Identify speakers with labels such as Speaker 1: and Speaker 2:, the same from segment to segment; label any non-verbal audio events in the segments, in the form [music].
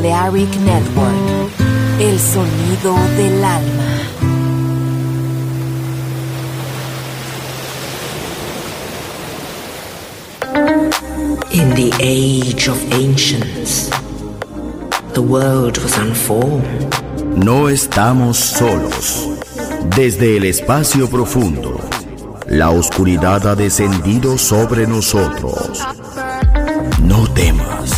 Speaker 1: Balearic Network, el sonido del alma.
Speaker 2: In the age of ancients, the world was unformed.
Speaker 3: No estamos solos. Desde el espacio profundo, la oscuridad ha descendido sobre nosotros. No temas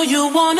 Speaker 4: know you wanna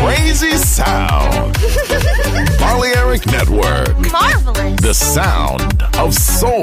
Speaker 5: Crazy sound. [laughs] Balearic Network.
Speaker 6: Marvelous.
Speaker 5: The sound of soul.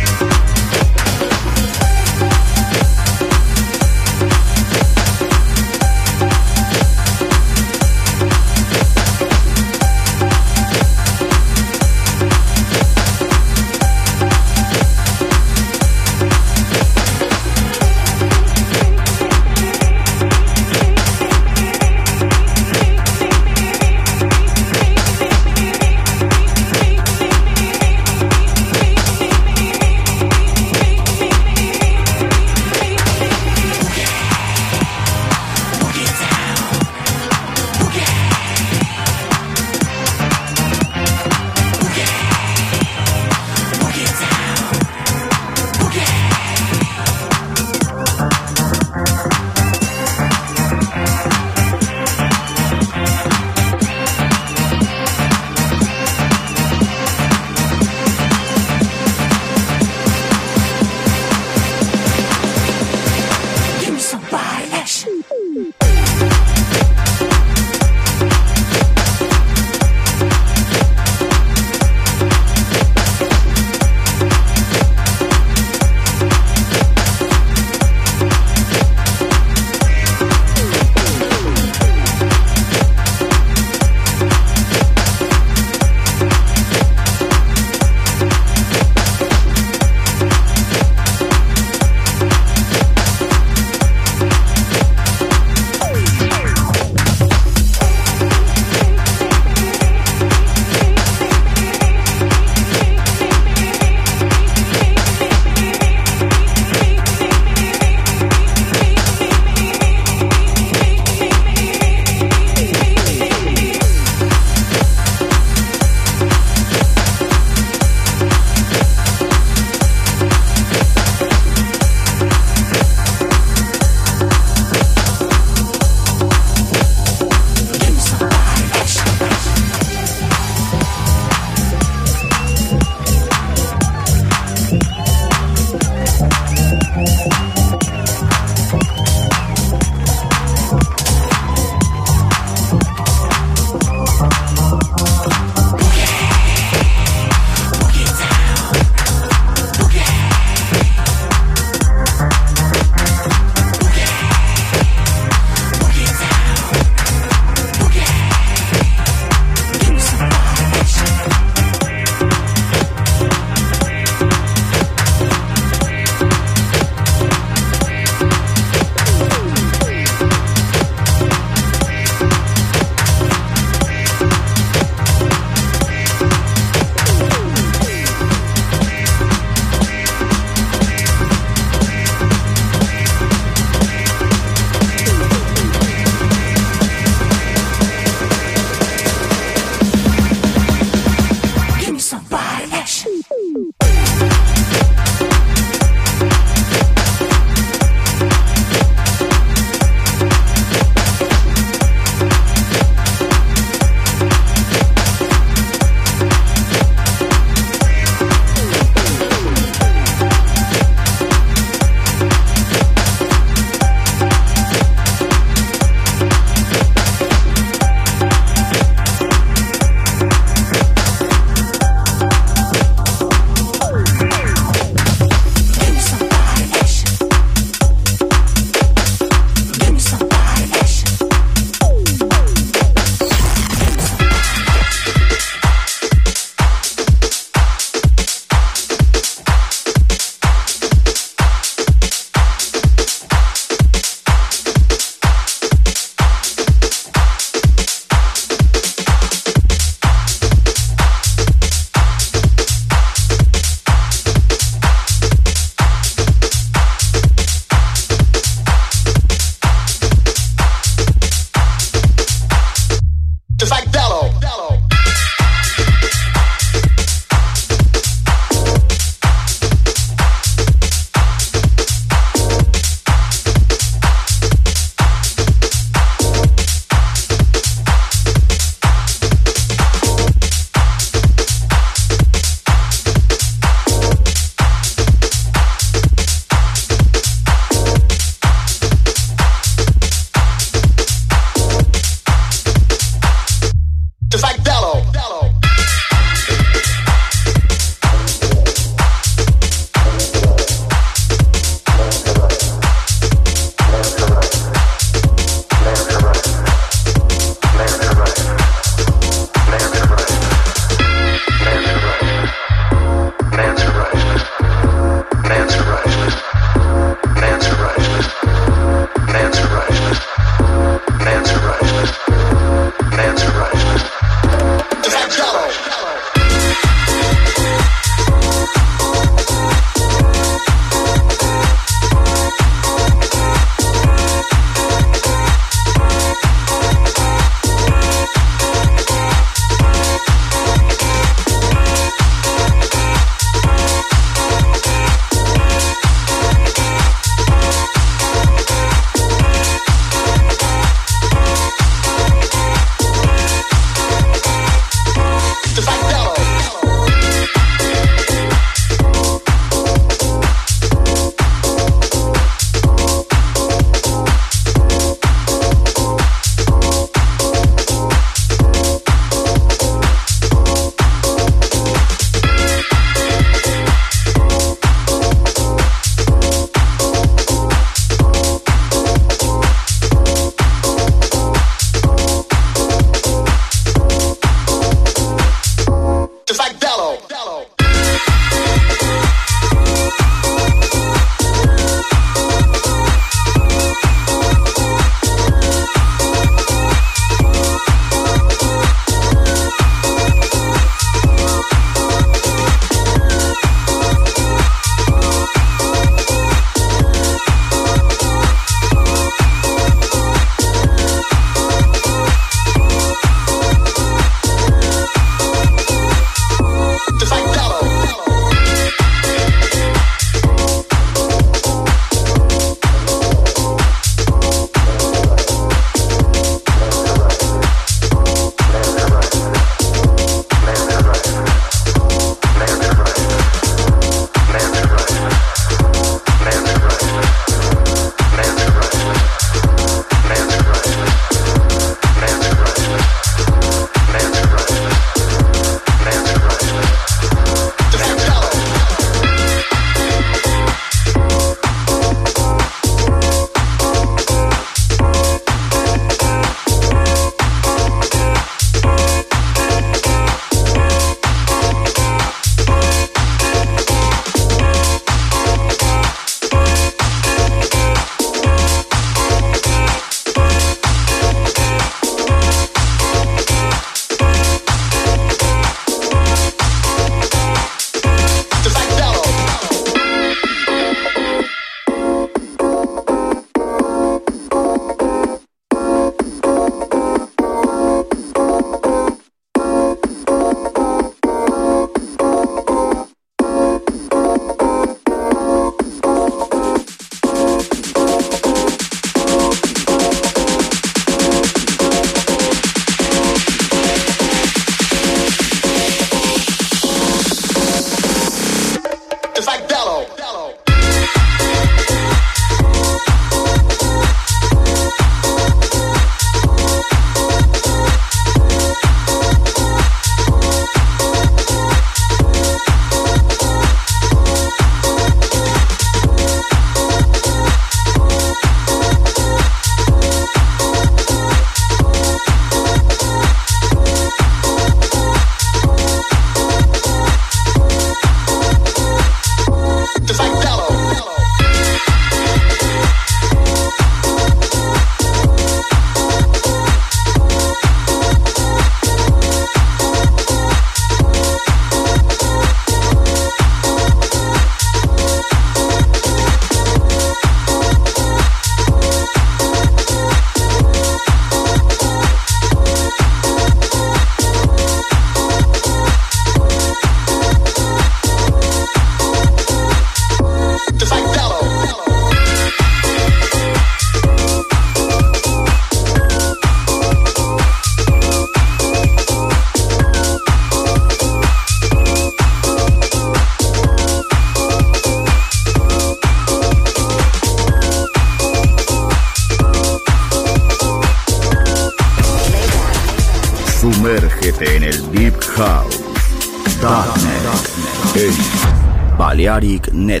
Speaker 7: periodic net.